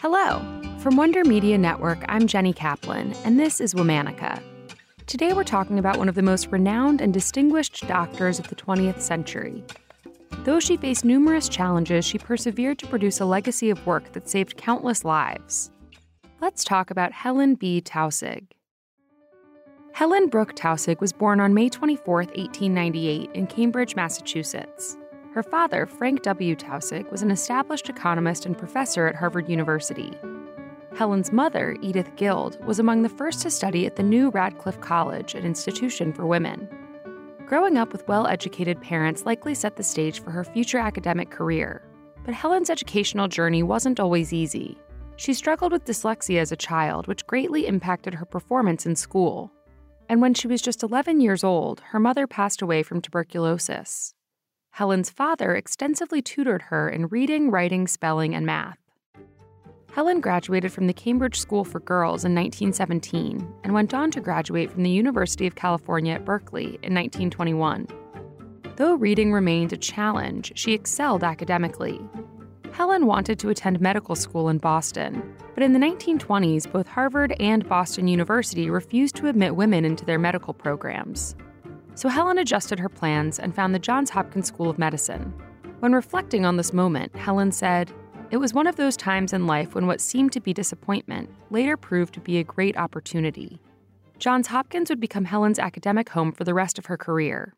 Hello. From Wonder Media Network, I'm Jenny Kaplan, and this is Womanica. Today we're talking about one of the most renowned and distinguished doctors of the 20th century. Though she faced numerous challenges, she persevered to produce a legacy of work that saved countless lives. Let's talk about Helen B. Taussig. Helen Brooke Taussig was born on May 24, 1898, in Cambridge, Massachusetts. Her father, Frank W. Taussig, was an established economist and professor at Harvard University. Helen's mother, Edith Guild, was among the first to study at the new Radcliffe College, an institution for women. Growing up with well educated parents likely set the stage for her future academic career. But Helen's educational journey wasn't always easy. She struggled with dyslexia as a child, which greatly impacted her performance in school. And when she was just 11 years old, her mother passed away from tuberculosis. Helen's father extensively tutored her in reading, writing, spelling, and math. Helen graduated from the Cambridge School for Girls in 1917 and went on to graduate from the University of California at Berkeley in 1921. Though reading remained a challenge, she excelled academically. Helen wanted to attend medical school in Boston, but in the 1920s, both Harvard and Boston University refused to admit women into their medical programs. So Helen adjusted her plans and found the Johns Hopkins School of Medicine. When reflecting on this moment, Helen said, It was one of those times in life when what seemed to be disappointment later proved to be a great opportunity. Johns Hopkins would become Helen's academic home for the rest of her career.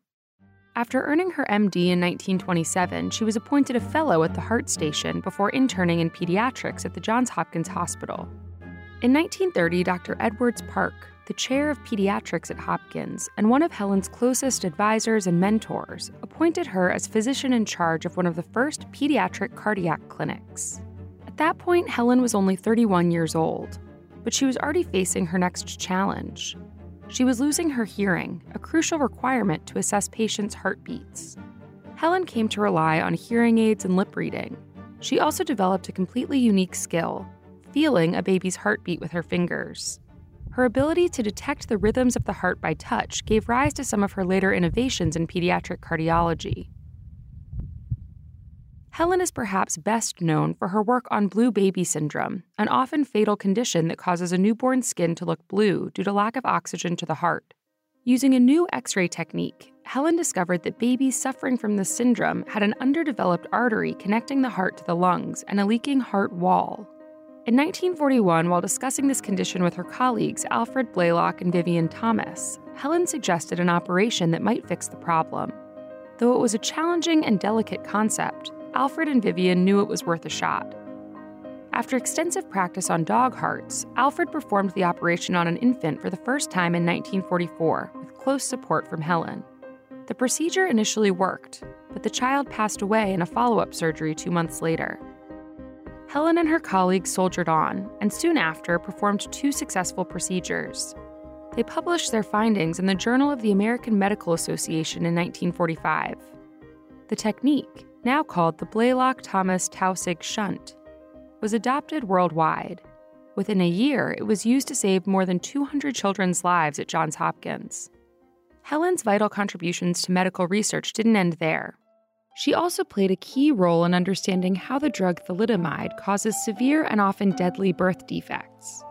After earning her MD in 1927, she was appointed a fellow at the Heart Station before interning in pediatrics at the Johns Hopkins Hospital. In 1930, Dr. Edwards Park, the chair of pediatrics at Hopkins and one of Helen's closest advisors and mentors, appointed her as physician in charge of one of the first pediatric cardiac clinics. At that point, Helen was only 31 years old, but she was already facing her next challenge. She was losing her hearing, a crucial requirement to assess patients' heartbeats. Helen came to rely on hearing aids and lip reading. She also developed a completely unique skill feeling a baby's heartbeat with her fingers. Her ability to detect the rhythms of the heart by touch gave rise to some of her later innovations in pediatric cardiology. Helen is perhaps best known for her work on blue baby syndrome, an often fatal condition that causes a newborn's skin to look blue due to lack of oxygen to the heart. Using a new X ray technique, Helen discovered that babies suffering from this syndrome had an underdeveloped artery connecting the heart to the lungs and a leaking heart wall. In 1941, while discussing this condition with her colleagues Alfred Blalock and Vivian Thomas, Helen suggested an operation that might fix the problem. Though it was a challenging and delicate concept, Alfred and Vivian knew it was worth a shot. After extensive practice on dog hearts, Alfred performed the operation on an infant for the first time in 1944 with close support from Helen. The procedure initially worked, but the child passed away in a follow up surgery two months later. Helen and her colleagues soldiered on, and soon after performed two successful procedures. They published their findings in the Journal of the American Medical Association in 1945. The technique, now called the Blalock Thomas Taussig shunt, was adopted worldwide. Within a year, it was used to save more than 200 children's lives at Johns Hopkins. Helen's vital contributions to medical research didn't end there. She also played a key role in understanding how the drug thalidomide causes severe and often deadly birth defects.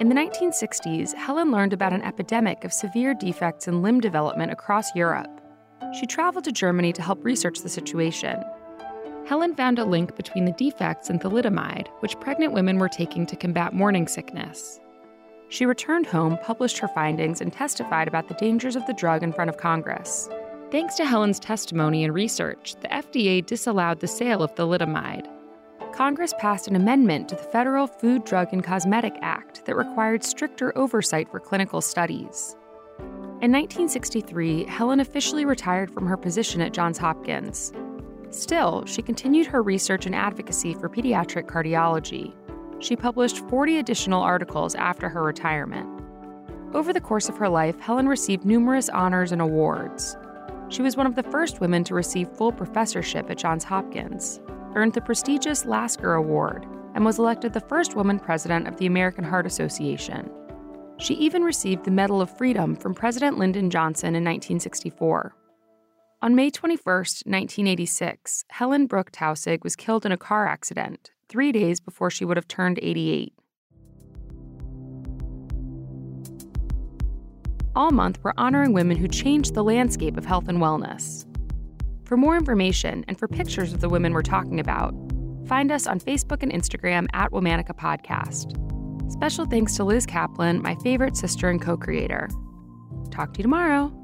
In the 1960s, Helen learned about an epidemic of severe defects in limb development across Europe. She traveled to Germany to help research the situation. Helen found a link between the defects and thalidomide, which pregnant women were taking to combat morning sickness. She returned home, published her findings, and testified about the dangers of the drug in front of Congress. Thanks to Helen's testimony and research, the FDA disallowed the sale of thalidomide. Congress passed an amendment to the Federal Food, Drug, and Cosmetic Act that required stricter oversight for clinical studies. In 1963, Helen officially retired from her position at Johns Hopkins. Still, she continued her research and advocacy for pediatric cardiology. She published 40 additional articles after her retirement. Over the course of her life, Helen received numerous honors and awards. She was one of the first women to receive full professorship at Johns Hopkins, earned the prestigious Lasker Award, and was elected the first woman president of the American Heart Association. She even received the Medal of Freedom from President Lyndon Johnson in 1964. On May 21, 1986, Helen Brooke Taussig was killed in a car accident three days before she would have turned 88. All month, we're honoring women who changed the landscape of health and wellness. For more information and for pictures of the women we're talking about, find us on Facebook and Instagram at Womanica Podcast. Special thanks to Liz Kaplan, my favorite sister and co creator. Talk to you tomorrow.